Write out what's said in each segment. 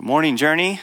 Good morning, Journey.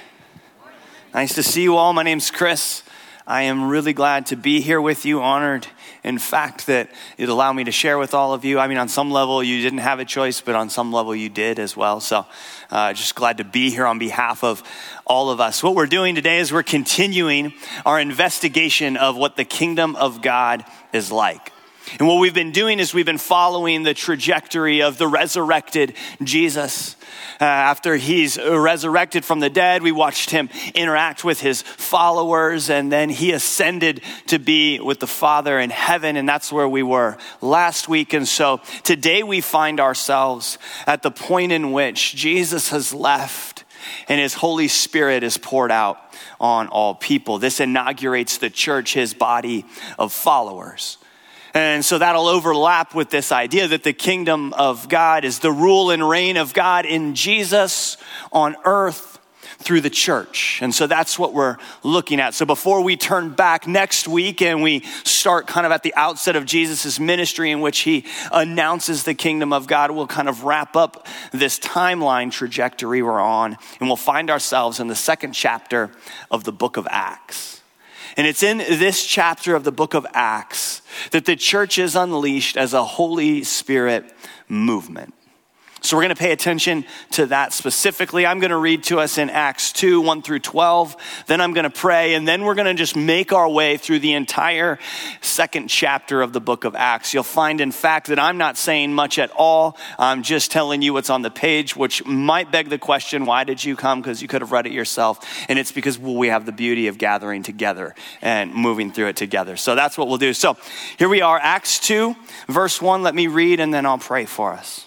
Nice to see you all. My name's Chris. I am really glad to be here with you, honored, in fact, that it allowed me to share with all of you. I mean, on some level, you didn't have a choice, but on some level, you did as well. So, uh, just glad to be here on behalf of all of us. What we're doing today is we're continuing our investigation of what the kingdom of God is like. And what we've been doing is we've been following the trajectory of the resurrected Jesus. Uh, after he's resurrected from the dead, we watched him interact with his followers, and then he ascended to be with the Father in heaven, and that's where we were last week. And so today we find ourselves at the point in which Jesus has left and his Holy Spirit is poured out on all people. This inaugurates the church, his body of followers. And so that'll overlap with this idea that the kingdom of God is the rule and reign of God in Jesus on earth through the church. And so that's what we're looking at. So before we turn back next week and we start kind of at the outset of Jesus' ministry in which he announces the kingdom of God, we'll kind of wrap up this timeline trajectory we're on and we'll find ourselves in the second chapter of the book of Acts. And it's in this chapter of the book of Acts that the church is unleashed as a Holy Spirit movement. So we're going to pay attention to that specifically. I'm going to read to us in Acts 2, 1 through 12. Then I'm going to pray, and then we're going to just make our way through the entire second chapter of the book of Acts. You'll find, in fact, that I'm not saying much at all. I'm just telling you what's on the page, which might beg the question, why did you come? Because you could have read it yourself. And it's because well, we have the beauty of gathering together and moving through it together. So that's what we'll do. So here we are, Acts 2, verse 1. Let me read, and then I'll pray for us.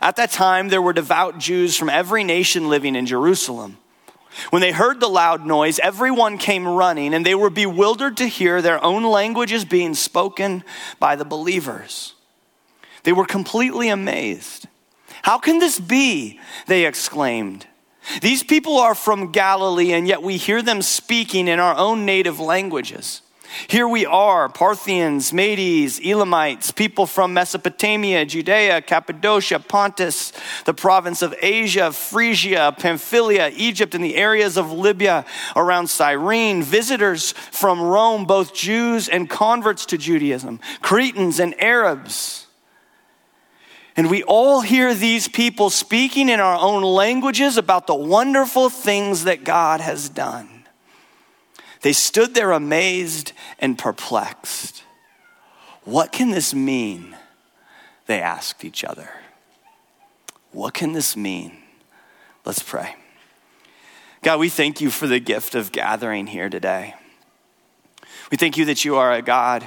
At that time, there were devout Jews from every nation living in Jerusalem. When they heard the loud noise, everyone came running, and they were bewildered to hear their own languages being spoken by the believers. They were completely amazed. How can this be? They exclaimed. These people are from Galilee, and yet we hear them speaking in our own native languages. Here we are Parthians, Medes, Elamites, people from Mesopotamia, Judea, Cappadocia, Pontus, the province of Asia, Phrygia, Pamphylia, Egypt, and the areas of Libya around Cyrene, visitors from Rome, both Jews and converts to Judaism, Cretans and Arabs. And we all hear these people speaking in our own languages about the wonderful things that God has done. They stood there amazed and perplexed. What can this mean? They asked each other. What can this mean? Let's pray. God, we thank you for the gift of gathering here today. We thank you that you are a God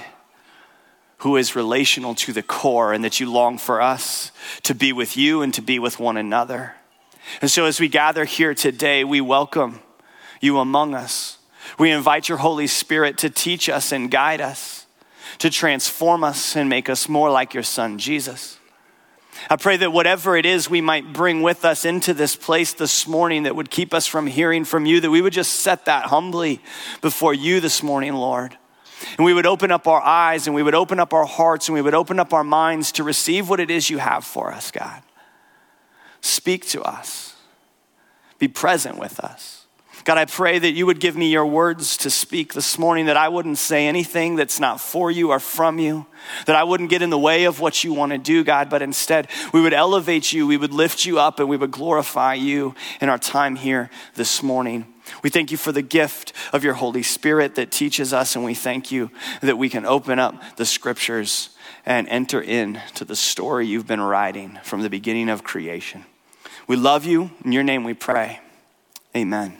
who is relational to the core and that you long for us to be with you and to be with one another. And so as we gather here today, we welcome you among us. We invite your Holy Spirit to teach us and guide us, to transform us and make us more like your Son, Jesus. I pray that whatever it is we might bring with us into this place this morning that would keep us from hearing from you, that we would just set that humbly before you this morning, Lord. And we would open up our eyes and we would open up our hearts and we would open up our minds to receive what it is you have for us, God. Speak to us, be present with us. God, I pray that you would give me your words to speak this morning, that I wouldn't say anything that's not for you or from you, that I wouldn't get in the way of what you want to do, God, but instead we would elevate you, we would lift you up, and we would glorify you in our time here this morning. We thank you for the gift of your Holy Spirit that teaches us, and we thank you that we can open up the scriptures and enter into the story you've been writing from the beginning of creation. We love you. In your name we pray. Amen.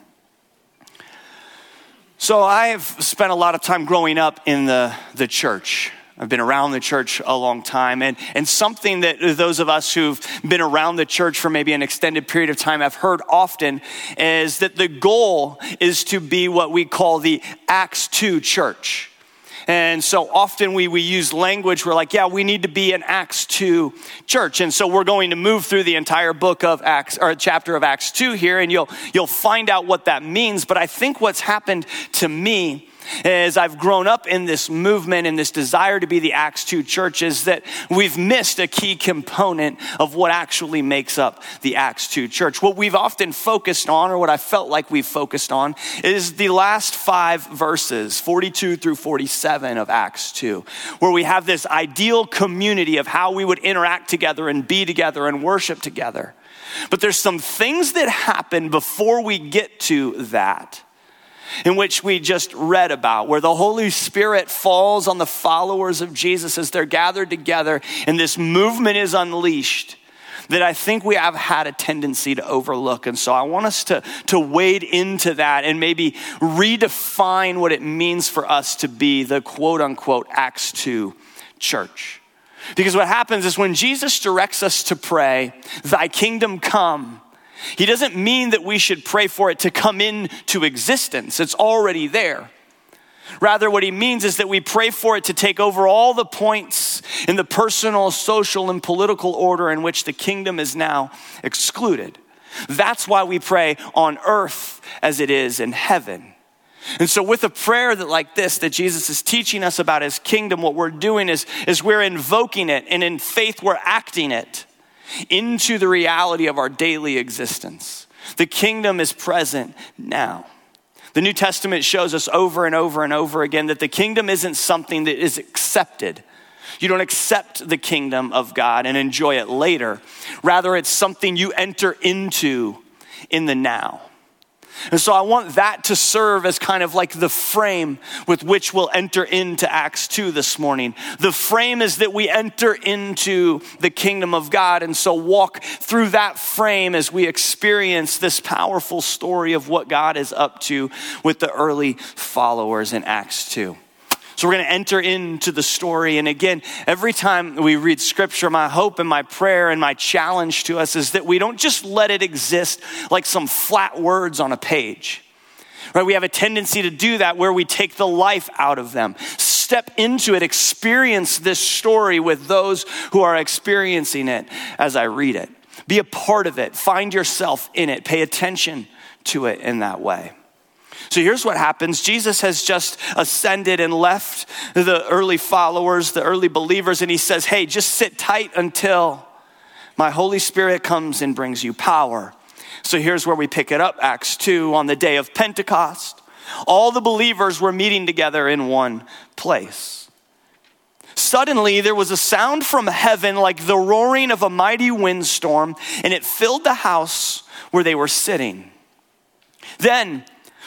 So I've spent a lot of time growing up in the, the church. I've been around the church a long time. And, and something that those of us who've been around the church for maybe an extended period of time have heard often is that the goal is to be what we call the Acts 2 church. And so often we, we use language, we're like, yeah, we need to be an Acts 2 church. And so we're going to move through the entire book of Acts, or chapter of Acts 2 here, and you'll, you'll find out what that means. But I think what's happened to me as I've grown up in this movement and this desire to be the Acts 2 church is that we've missed a key component of what actually makes up the Acts 2 church. What we've often focused on, or what I felt like we've focused on, is the last five verses, 42 through 47 of Acts 2, where we have this ideal community of how we would interact together and be together and worship together. But there's some things that happen before we get to that in which we just read about, where the Holy Spirit falls on the followers of Jesus as they're gathered together and this movement is unleashed that I think we have had a tendency to overlook. And so I want us to, to wade into that and maybe redefine what it means for us to be the quote unquote Acts 2 church. Because what happens is when Jesus directs us to pray, Thy kingdom come, he doesn't mean that we should pray for it to come into existence, it's already there. Rather, what he means is that we pray for it to take over all the points in the personal, social, and political order in which the kingdom is now excluded. That's why we pray on earth as it is in heaven. And so, with a prayer that like this, that Jesus is teaching us about his kingdom, what we're doing is, is we're invoking it, and in faith, we're acting it into the reality of our daily existence. The kingdom is present now. The New Testament shows us over and over and over again that the kingdom isn't something that is accepted. You don't accept the kingdom of God and enjoy it later. Rather, it's something you enter into in the now. And so I want that to serve as kind of like the frame with which we'll enter into Acts 2 this morning. The frame is that we enter into the kingdom of God. And so walk through that frame as we experience this powerful story of what God is up to with the early followers in Acts 2. So we're going to enter into the story. And again, every time we read scripture, my hope and my prayer and my challenge to us is that we don't just let it exist like some flat words on a page. Right? We have a tendency to do that where we take the life out of them. Step into it, experience this story with those who are experiencing it as I read it. Be a part of it, find yourself in it, pay attention to it in that way. So here's what happens Jesus has just ascended and left the early followers, the early believers, and he says, Hey, just sit tight until my Holy Spirit comes and brings you power. So here's where we pick it up Acts 2 on the day of Pentecost. All the believers were meeting together in one place. Suddenly, there was a sound from heaven like the roaring of a mighty windstorm, and it filled the house where they were sitting. Then,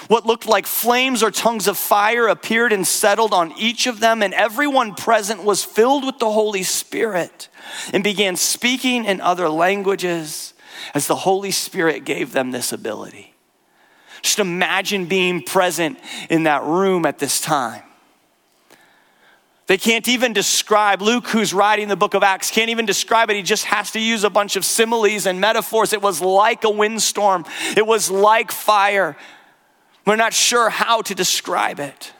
what looked like flames or tongues of fire appeared and settled on each of them, and everyone present was filled with the Holy Spirit and began speaking in other languages as the Holy Spirit gave them this ability. Just imagine being present in that room at this time. They can't even describe, Luke, who's writing the book of Acts, can't even describe it. He just has to use a bunch of similes and metaphors. It was like a windstorm, it was like fire. We're not sure how to describe it.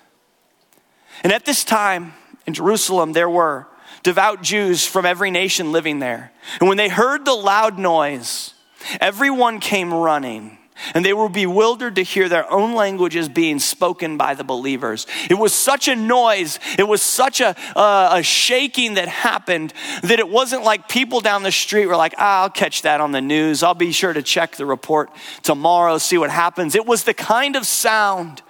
And at this time in Jerusalem, there were devout Jews from every nation living there. And when they heard the loud noise, everyone came running and they were bewildered to hear their own languages being spoken by the believers. It was such a noise, it was such a, uh, a shaking that happened that it wasn't like people down the street were like, ah, I'll catch that on the news. I'll be sure to check the report tomorrow, see what happens. It was the kind of sound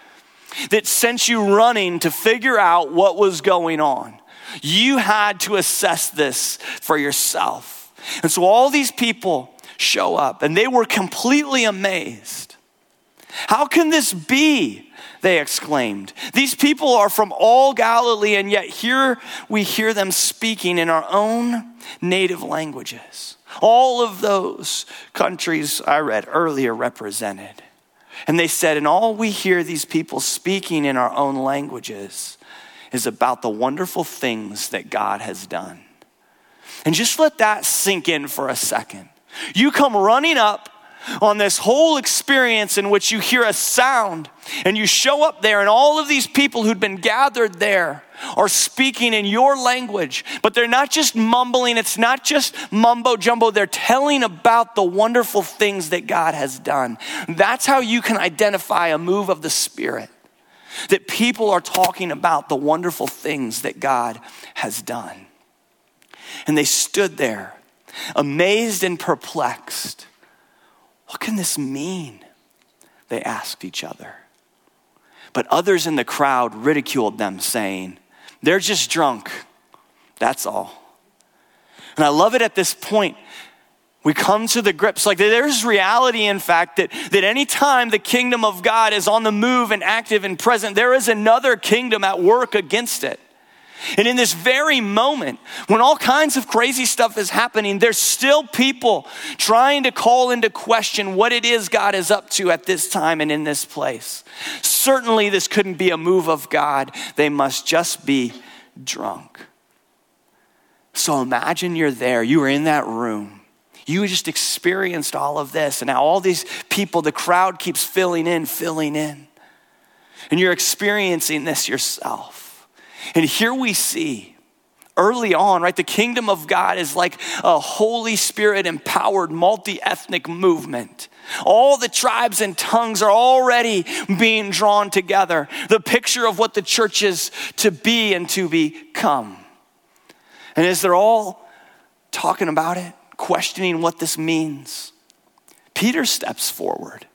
that sent you running to figure out what was going on. You had to assess this for yourself. And so all these people show up. And they were completely amazed. How can this be? They exclaimed. These people are from all Galilee, and yet here we hear them speaking in our own native languages. All of those countries I read earlier represented. And they said, and all we hear these people speaking in our own languages is about the wonderful things that God has done. And just let that sink in for a second. You come running up on this whole experience in which you hear a sound and you show up there, and all of these people who'd been gathered there are speaking in your language, but they're not just mumbling, it's not just mumbo jumbo, they're telling about the wonderful things that God has done. That's how you can identify a move of the Spirit. That people are talking about the wonderful things that God has done. And they stood there, amazed and perplexed. What can this mean? They asked each other. But others in the crowd ridiculed them, saying, They're just drunk. That's all. And I love it at this point. We come to the grips like there's reality, in fact, that, that anytime the kingdom of God is on the move and active and present, there is another kingdom at work against it. And in this very moment, when all kinds of crazy stuff is happening, there's still people trying to call into question what it is God is up to at this time and in this place. Certainly, this couldn't be a move of God. They must just be drunk. So imagine you're there, you were in that room. You just experienced all of this, and now all these people, the crowd keeps filling in, filling in. And you're experiencing this yourself. And here we see early on, right, the kingdom of God is like a Holy Spirit empowered multi ethnic movement. All the tribes and tongues are already being drawn together. The picture of what the church is to be and to become. And as they're all talking about it, questioning what this means, Peter steps forward,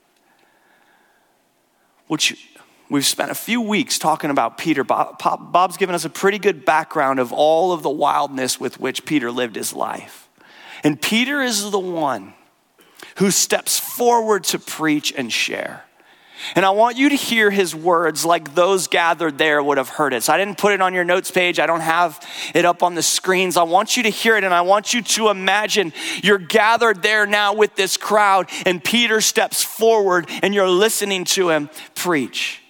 which We've spent a few weeks talking about Peter. Bob's given us a pretty good background of all of the wildness with which Peter lived his life. And Peter is the one who steps forward to preach and share. And I want you to hear his words like those gathered there would have heard it. So I didn't put it on your notes page. I don't have it up on the screens. I want you to hear it and I want you to imagine you're gathered there now with this crowd and Peter steps forward and you're listening to him preach.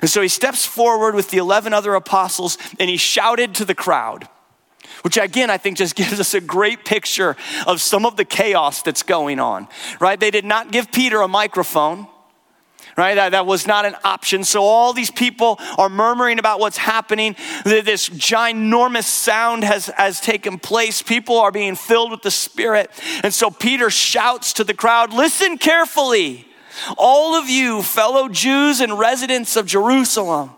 And so he steps forward with the 11 other apostles and he shouted to the crowd, which again, I think just gives us a great picture of some of the chaos that's going on, right? They did not give Peter a microphone. Right? That, that was not an option. So all these people are murmuring about what's happening. This ginormous sound has, has taken place. People are being filled with the Spirit. And so Peter shouts to the crowd, listen carefully. All of you, fellow Jews and residents of Jerusalem,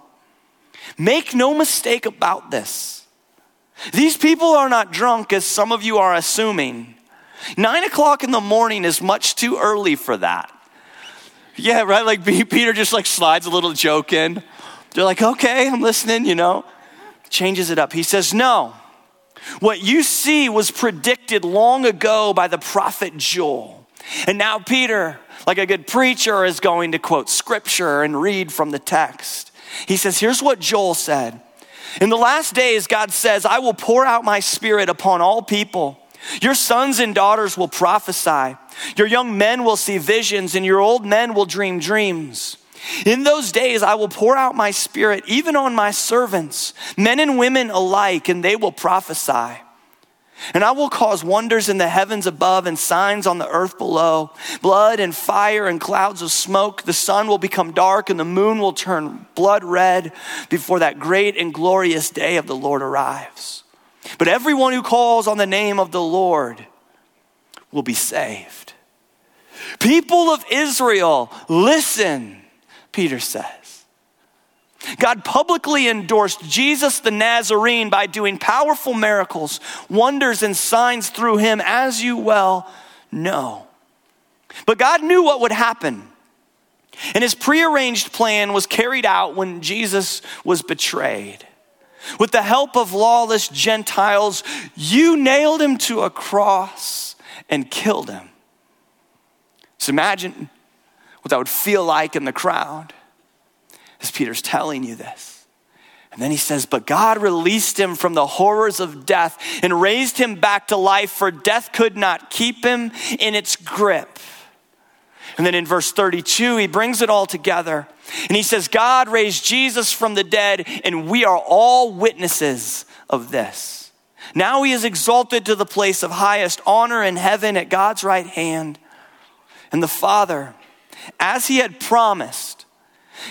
make no mistake about this. These people are not drunk, as some of you are assuming. Nine o'clock in the morning is much too early for that. Yeah, right? Like Peter just like slides a little joke in. They're like, okay, I'm listening, you know. Changes it up. He says, no. What you see was predicted long ago by the prophet Joel. And now Peter, like a good preacher, is going to quote scripture and read from the text. He says, Here's what Joel said. In the last days, God says, I will pour out my spirit upon all people. Your sons and daughters will prophesy. Your young men will see visions, and your old men will dream dreams. In those days, I will pour out my spirit even on my servants, men and women alike, and they will prophesy. And I will cause wonders in the heavens above and signs on the earth below blood and fire and clouds of smoke. The sun will become dark and the moon will turn blood red before that great and glorious day of the Lord arrives. But everyone who calls on the name of the Lord will be saved. People of Israel, listen, Peter says. God publicly endorsed Jesus the Nazarene by doing powerful miracles, wonders, and signs through him, as you well know. But God knew what would happen. And his prearranged plan was carried out when Jesus was betrayed. With the help of lawless Gentiles, you nailed him to a cross and killed him. So imagine what that would feel like in the crowd as Peter's telling you this. And then he says, But God released him from the horrors of death and raised him back to life, for death could not keep him in its grip. And then in verse 32, he brings it all together. And he says, God raised Jesus from the dead, and we are all witnesses of this. Now he is exalted to the place of highest honor in heaven at God's right hand. And the Father, as he had promised,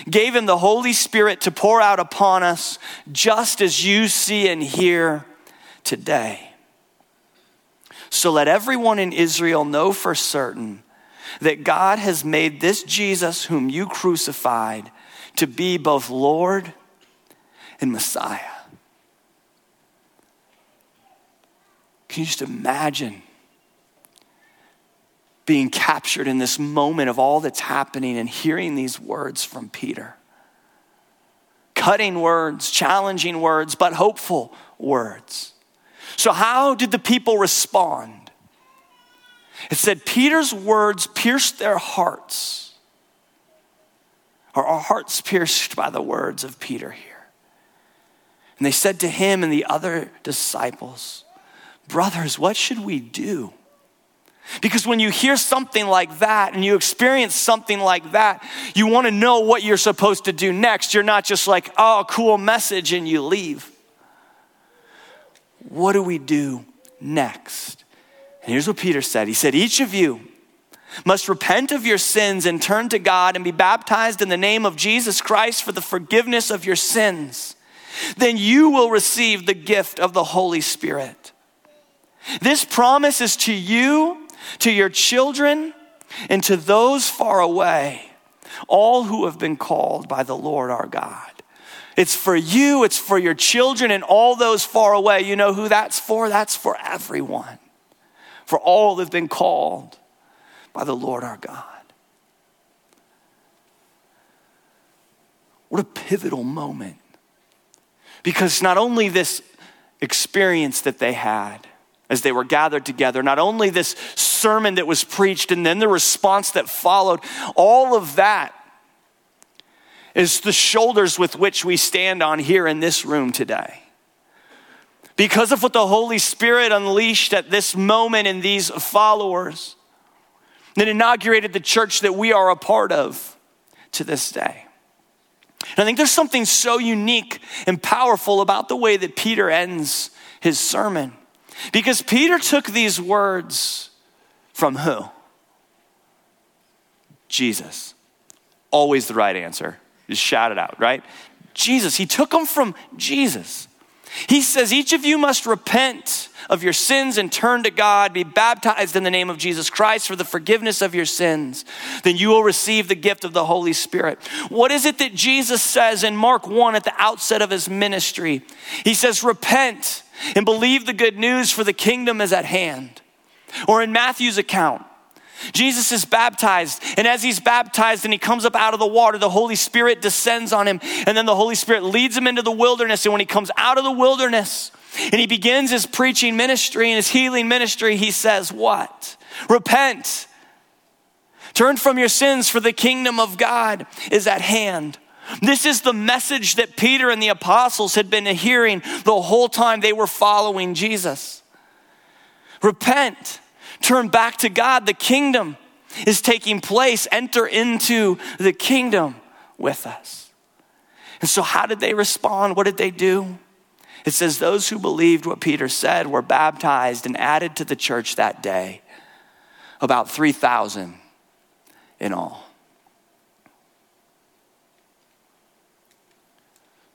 gave him the Holy Spirit to pour out upon us, just as you see and hear today. So let everyone in Israel know for certain that God has made this Jesus, whom you crucified, to be both Lord and Messiah. Can you just imagine being captured in this moment of all that's happening and hearing these words from Peter? Cutting words, challenging words, but hopeful words. So, how did the people respond? It said, Peter's words pierced their hearts. Are our hearts pierced by the words of Peter here? And they said to him and the other disciples, Brothers, what should we do? Because when you hear something like that and you experience something like that, you want to know what you're supposed to do next. You're not just like, oh, cool message, and you leave. What do we do next? And here's what Peter said He said, Each of you must repent of your sins and turn to God and be baptized in the name of Jesus Christ for the forgiveness of your sins. Then you will receive the gift of the Holy Spirit. This promise is to you, to your children, and to those far away, all who have been called by the Lord our God. It's for you, it's for your children, and all those far away. You know who that's for? That's for everyone for all that have been called by the Lord our God. What a pivotal moment. Because not only this experience that they had as they were gathered together, not only this sermon that was preached and then the response that followed, all of that is the shoulders with which we stand on here in this room today because of what the Holy Spirit unleashed at this moment in these followers that inaugurated the church that we are a part of to this day. And I think there's something so unique and powerful about the way that Peter ends his sermon. Because Peter took these words from who? Jesus. Always the right answer. Just shout it out, right? Jesus. He took them from Jesus. He says, Each of you must repent of your sins and turn to God, be baptized in the name of Jesus Christ for the forgiveness of your sins. Then you will receive the gift of the Holy Spirit. What is it that Jesus says in Mark 1 at the outset of his ministry? He says, Repent and believe the good news, for the kingdom is at hand. Or in Matthew's account, Jesus is baptized, and as he's baptized and he comes up out of the water, the Holy Spirit descends on him, and then the Holy Spirit leads him into the wilderness. And when he comes out of the wilderness and he begins his preaching ministry and his healing ministry, he says, What? Repent. Turn from your sins, for the kingdom of God is at hand. This is the message that Peter and the apostles had been hearing the whole time they were following Jesus. Repent. Turn back to God. The kingdom is taking place. Enter into the kingdom with us. And so, how did they respond? What did they do? It says, Those who believed what Peter said were baptized and added to the church that day, about 3,000 in all.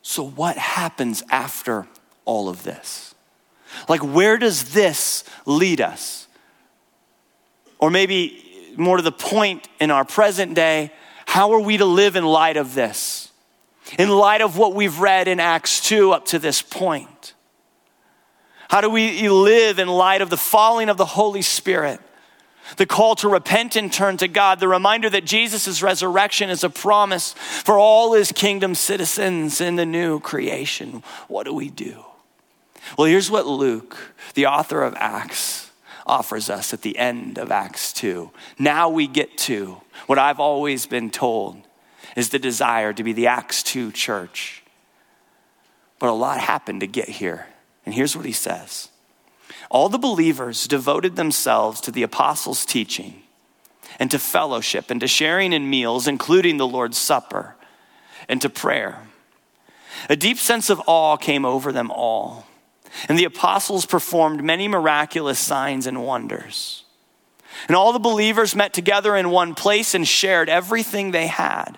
So, what happens after all of this? Like, where does this lead us? Or maybe more to the point in our present day, how are we to live in light of this? In light of what we've read in Acts 2 up to this point? How do we live in light of the falling of the Holy Spirit? The call to repent and turn to God, the reminder that Jesus' resurrection is a promise for all his kingdom citizens in the new creation. What do we do? Well, here's what Luke, the author of Acts, offers us at the end of Acts 2. Now we get to what I've always been told is the desire to be the Acts 2 church. But a lot happened to get here. And here's what he says All the believers devoted themselves to the apostles' teaching and to fellowship and to sharing in meals, including the Lord's Supper, and to prayer. A deep sense of awe came over them all, and the apostles performed many miraculous signs and wonders. And all the believers met together in one place and shared everything they had.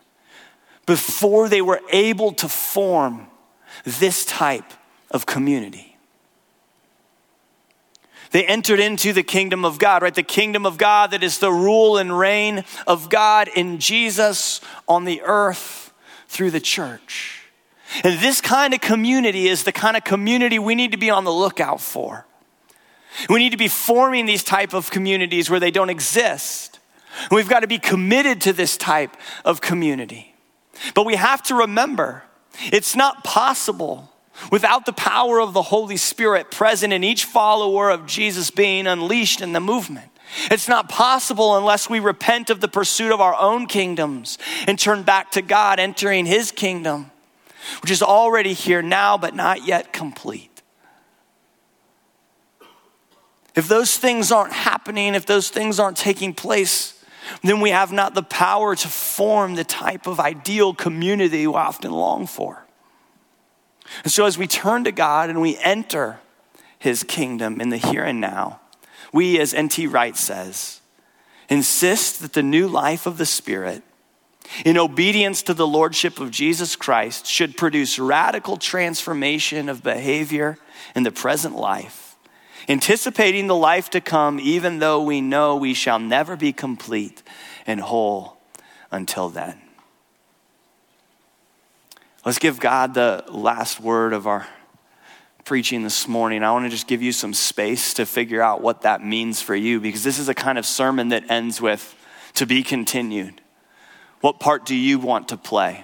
before they were able to form this type of community. They entered into the kingdom of God, right? The kingdom of God that is the rule and reign of God in Jesus on the earth through the church. And this kind of community is the kind of community we need to be on the lookout for. We need to be forming these type of communities where they don't exist. we've got to be committed to this type of community. But we have to remember it's not possible without the power of the Holy Spirit present in each follower of Jesus being unleashed in the movement. It's not possible unless we repent of the pursuit of our own kingdoms and turn back to God, entering His kingdom, which is already here now but not yet complete. If those things aren't happening, if those things aren't taking place, then we have not the power to form the type of ideal community we often long for. And so, as we turn to God and we enter his kingdom in the here and now, we, as N.T. Wright says, insist that the new life of the Spirit, in obedience to the Lordship of Jesus Christ, should produce radical transformation of behavior in the present life, anticipating the life to come, even though we know we shall never be complete and whole until then. Let's give God the last word of our preaching this morning. I want to just give you some space to figure out what that means for you because this is a kind of sermon that ends with to be continued. What part do you want to play?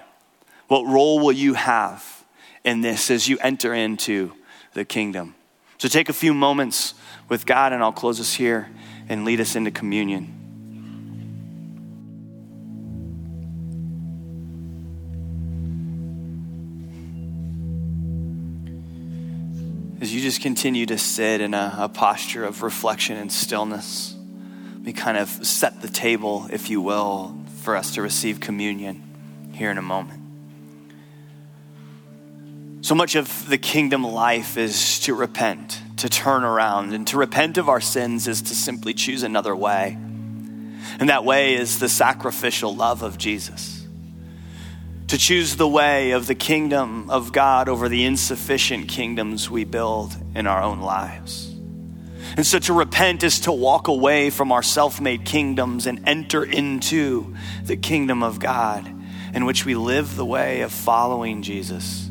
What role will you have in this as you enter into the kingdom? So take a few moments with God, and I'll close us here and lead us into communion. as you just continue to sit in a, a, posture of reflection and stillness, we kind of set the table, if you will, for us to receive communion here in a moment. So much of the kingdom life is to repent, to turn around, and to repent of our sins is to simply choose another way. And that way is the sacrificial love of Jesus to choose the way of the kingdom of God over the insufficient kingdoms we build in our own lives. And so to repent is to walk away from our self made kingdoms and enter into the kingdom of God in which we live the way of following Jesus,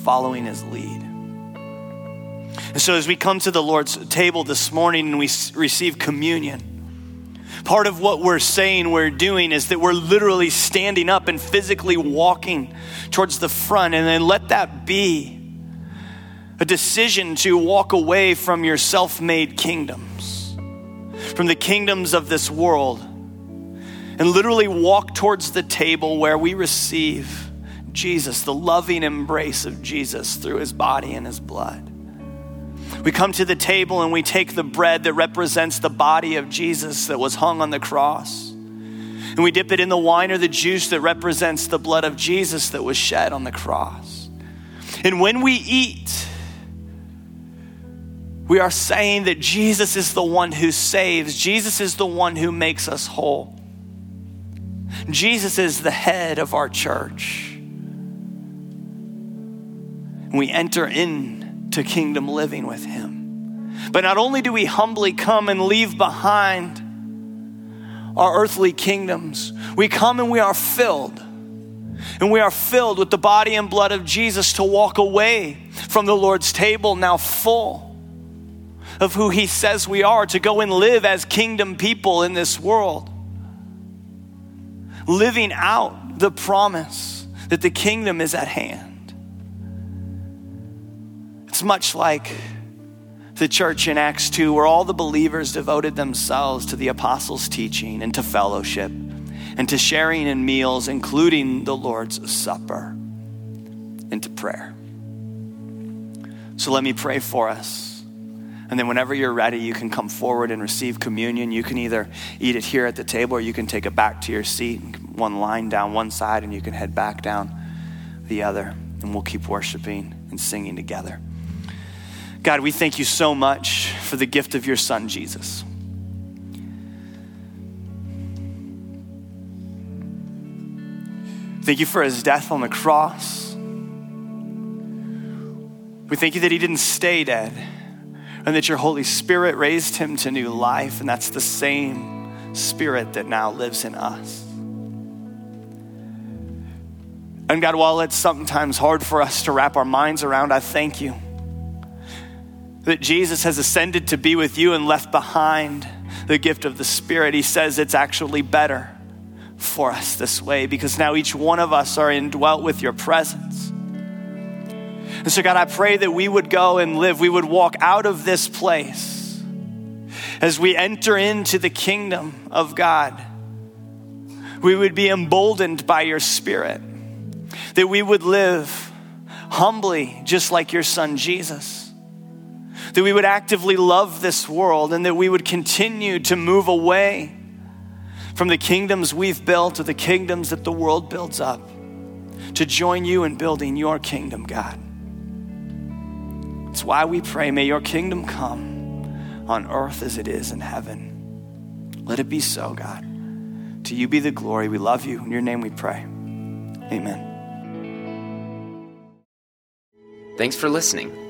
following his lead. And so as we come to the Lord's table this morning and we receive communion, Part of what we're saying we're doing is that we're literally standing up and physically walking towards the front, and then let that be a decision to walk away from your self made kingdoms, from the kingdoms of this world, and literally walk towards the table where we receive Jesus, the loving embrace of Jesus through his body and his blood. We come to the table and we take the bread that represents the body of Jesus that was hung on the cross. And we dip it in the wine or the juice that represents the blood of Jesus that was shed on the cross. And when we eat, we are saying that Jesus is the one who saves, Jesus is the one who makes us whole. Jesus is the head of our church. And we enter in to kingdom living with Him. But not only do we humbly come and leave behind our earthly kingdoms, we come and we are filled. And we are filled with the body and blood of Jesus to walk away from the Lord's table now full of who He says we are, to go and live as kingdom people in this world, living out the promise that the kingdom is at hand. It's much like the church in Acts 2, where all the believers devoted themselves to the apostles' teaching and to fellowship and to sharing in meals, including the Lord's Supper, and to prayer. So let me pray for us. And then, whenever you're ready, you can come forward and receive communion. You can either eat it here at the table or you can take it back to your seat, one line down one side, and you can head back down the other. And we'll keep worshiping and singing together. God, we thank you so much for the gift of your son, Jesus. Thank you for his death on the cross. We thank you that he didn't stay dead and that your Holy Spirit raised him to new life, and that's the same Spirit that now lives in us. And God, while it's sometimes hard for us to wrap our minds around, I thank you that Jesus has ascended to be with you and left behind the gift of the Spirit. He says it's actually better for us this way because now each one of us are indwelt with your presence. And so, God, I pray that we would go and live, we would walk out of this place as we enter into the kingdom of God. We would be emboldened by your Spirit, that we would live humbly, just like your Son Jesus that we would actively love this world and that we would continue to move away from the kingdoms we've built to the kingdoms that the world builds up to join you in building your kingdom, God. It's why we pray, may your kingdom come on earth as it is in heaven. Let it be so, God. To you be the glory. We love you. In your name we pray. Amen. Thanks for listening.